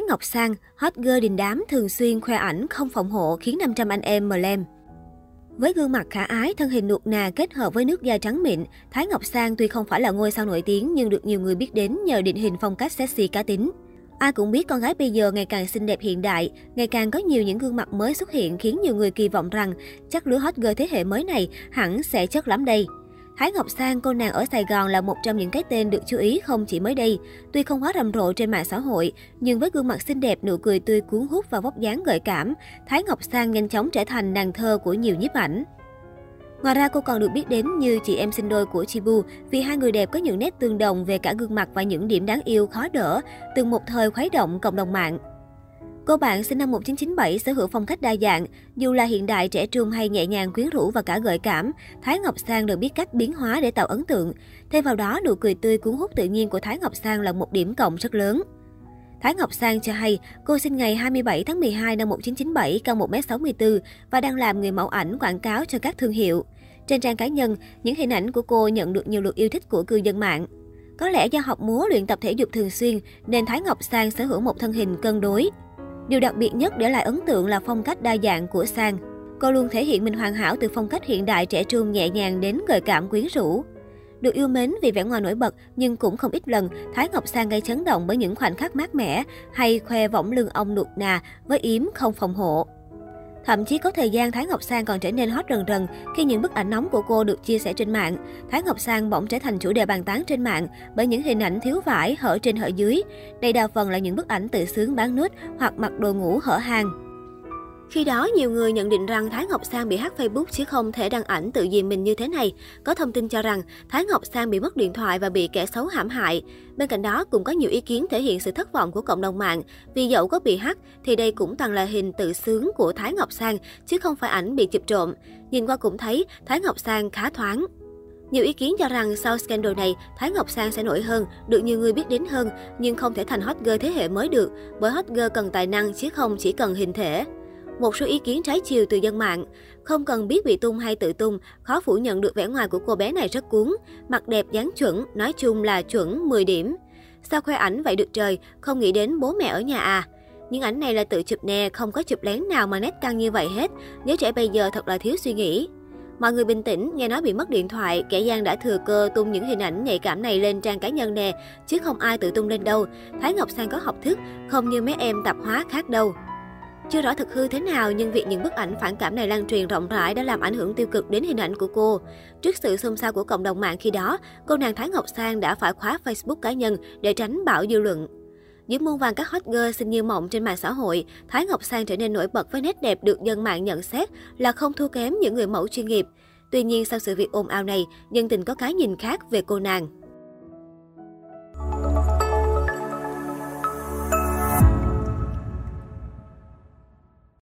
Thái Ngọc Sang, hot girl đình đám thường xuyên khoe ảnh không phòng hộ khiến 500 anh em mờ lem. Với gương mặt khả ái, thân hình nuột nà kết hợp với nước da trắng mịn, Thái Ngọc Sang tuy không phải là ngôi sao nổi tiếng nhưng được nhiều người biết đến nhờ định hình phong cách sexy cá tính. Ai cũng biết con gái bây giờ ngày càng xinh đẹp hiện đại, ngày càng có nhiều những gương mặt mới xuất hiện khiến nhiều người kỳ vọng rằng chắc lứa hot girl thế hệ mới này hẳn sẽ chất lắm đây. Thái Ngọc Sang, cô nàng ở Sài Gòn là một trong những cái tên được chú ý không chỉ mới đây. Tuy không quá rầm rộ trên mạng xã hội, nhưng với gương mặt xinh đẹp, nụ cười tươi cuốn hút và vóc dáng gợi cảm, Thái Ngọc Sang nhanh chóng trở thành nàng thơ của nhiều nhiếp ảnh. Ngoài ra, cô còn được biết đến như chị em sinh đôi của Chibu vì hai người đẹp có những nét tương đồng về cả gương mặt và những điểm đáng yêu khó đỡ, từng một thời khuấy động cộng đồng mạng. Cô bạn sinh năm 1997 sở hữu phong cách đa dạng, dù là hiện đại trẻ trung hay nhẹ nhàng quyến rũ và cả gợi cảm, Thái Ngọc Sang đều biết cách biến hóa để tạo ấn tượng. Thêm vào đó, nụ cười tươi cuốn hút tự nhiên của Thái Ngọc Sang là một điểm cộng rất lớn. Thái Ngọc Sang cho hay, cô sinh ngày 27 tháng 12 năm 1997, cao 1m64 và đang làm người mẫu ảnh quảng cáo cho các thương hiệu. Trên trang cá nhân, những hình ảnh của cô nhận được nhiều lượt yêu thích của cư dân mạng. Có lẽ do học múa luyện tập thể dục thường xuyên nên Thái Ngọc Sang sở hữu một thân hình cân đối. Điều đặc biệt nhất để lại ấn tượng là phong cách đa dạng của Sang. Cô luôn thể hiện mình hoàn hảo từ phong cách hiện đại trẻ trung nhẹ nhàng đến gợi cảm quyến rũ. Được yêu mến vì vẻ ngoài nổi bật, nhưng cũng không ít lần, Thái Ngọc Sang gây chấn động bởi những khoảnh khắc mát mẻ hay khoe võng lưng ông nuột nà với yếm không phòng hộ. Thậm chí có thời gian Thái Ngọc Sang còn trở nên hot rần rần khi những bức ảnh nóng của cô được chia sẻ trên mạng. Thái Ngọc Sang bỗng trở thành chủ đề bàn tán trên mạng bởi những hình ảnh thiếu vải hở trên hở dưới. Đây đa phần là những bức ảnh tự sướng bán nút hoặc mặc đồ ngủ hở hàng. Khi đó, nhiều người nhận định rằng Thái Ngọc Sang bị hack Facebook chứ không thể đăng ảnh tự diện mình như thế này. Có thông tin cho rằng Thái Ngọc Sang bị mất điện thoại và bị kẻ xấu hãm hại. Bên cạnh đó, cũng có nhiều ý kiến thể hiện sự thất vọng của cộng đồng mạng. Vì dẫu có bị hack, thì đây cũng toàn là hình tự sướng của Thái Ngọc Sang, chứ không phải ảnh bị chụp trộm. Nhìn qua cũng thấy Thái Ngọc Sang khá thoáng. Nhiều ý kiến cho rằng sau scandal này, Thái Ngọc Sang sẽ nổi hơn, được nhiều người biết đến hơn, nhưng không thể thành hot girl thế hệ mới được, bởi hot girl cần tài năng chứ không chỉ cần hình thể. Một số ý kiến trái chiều từ dân mạng. Không cần biết bị tung hay tự tung, khó phủ nhận được vẻ ngoài của cô bé này rất cuốn. Mặt đẹp dáng chuẩn, nói chung là chuẩn 10 điểm. Sao khoe ảnh vậy được trời, không nghĩ đến bố mẹ ở nhà à? Những ảnh này là tự chụp nè, không có chụp lén nào mà nét căng như vậy hết. Giới trẻ bây giờ thật là thiếu suy nghĩ. Mọi người bình tĩnh, nghe nói bị mất điện thoại, kẻ gian đã thừa cơ tung những hình ảnh nhạy cảm này lên trang cá nhân nè, chứ không ai tự tung lên đâu. Thái Ngọc Sang có học thức, không như mấy em tạp hóa khác đâu. Chưa rõ thực hư thế nào nhưng việc những bức ảnh phản cảm này lan truyền rộng rãi đã làm ảnh hưởng tiêu cực đến hình ảnh của cô. Trước sự xôn xao của cộng đồng mạng khi đó, cô nàng Thái Ngọc Sang đã phải khóa Facebook cá nhân để tránh bão dư luận. Giữa muôn vàng các hot girl xinh như mộng trên mạng xã hội, Thái Ngọc Sang trở nên nổi bật với nét đẹp được dân mạng nhận xét là không thua kém những người mẫu chuyên nghiệp. Tuy nhiên sau sự việc ồn ào này, dân tình có cái nhìn khác về cô nàng.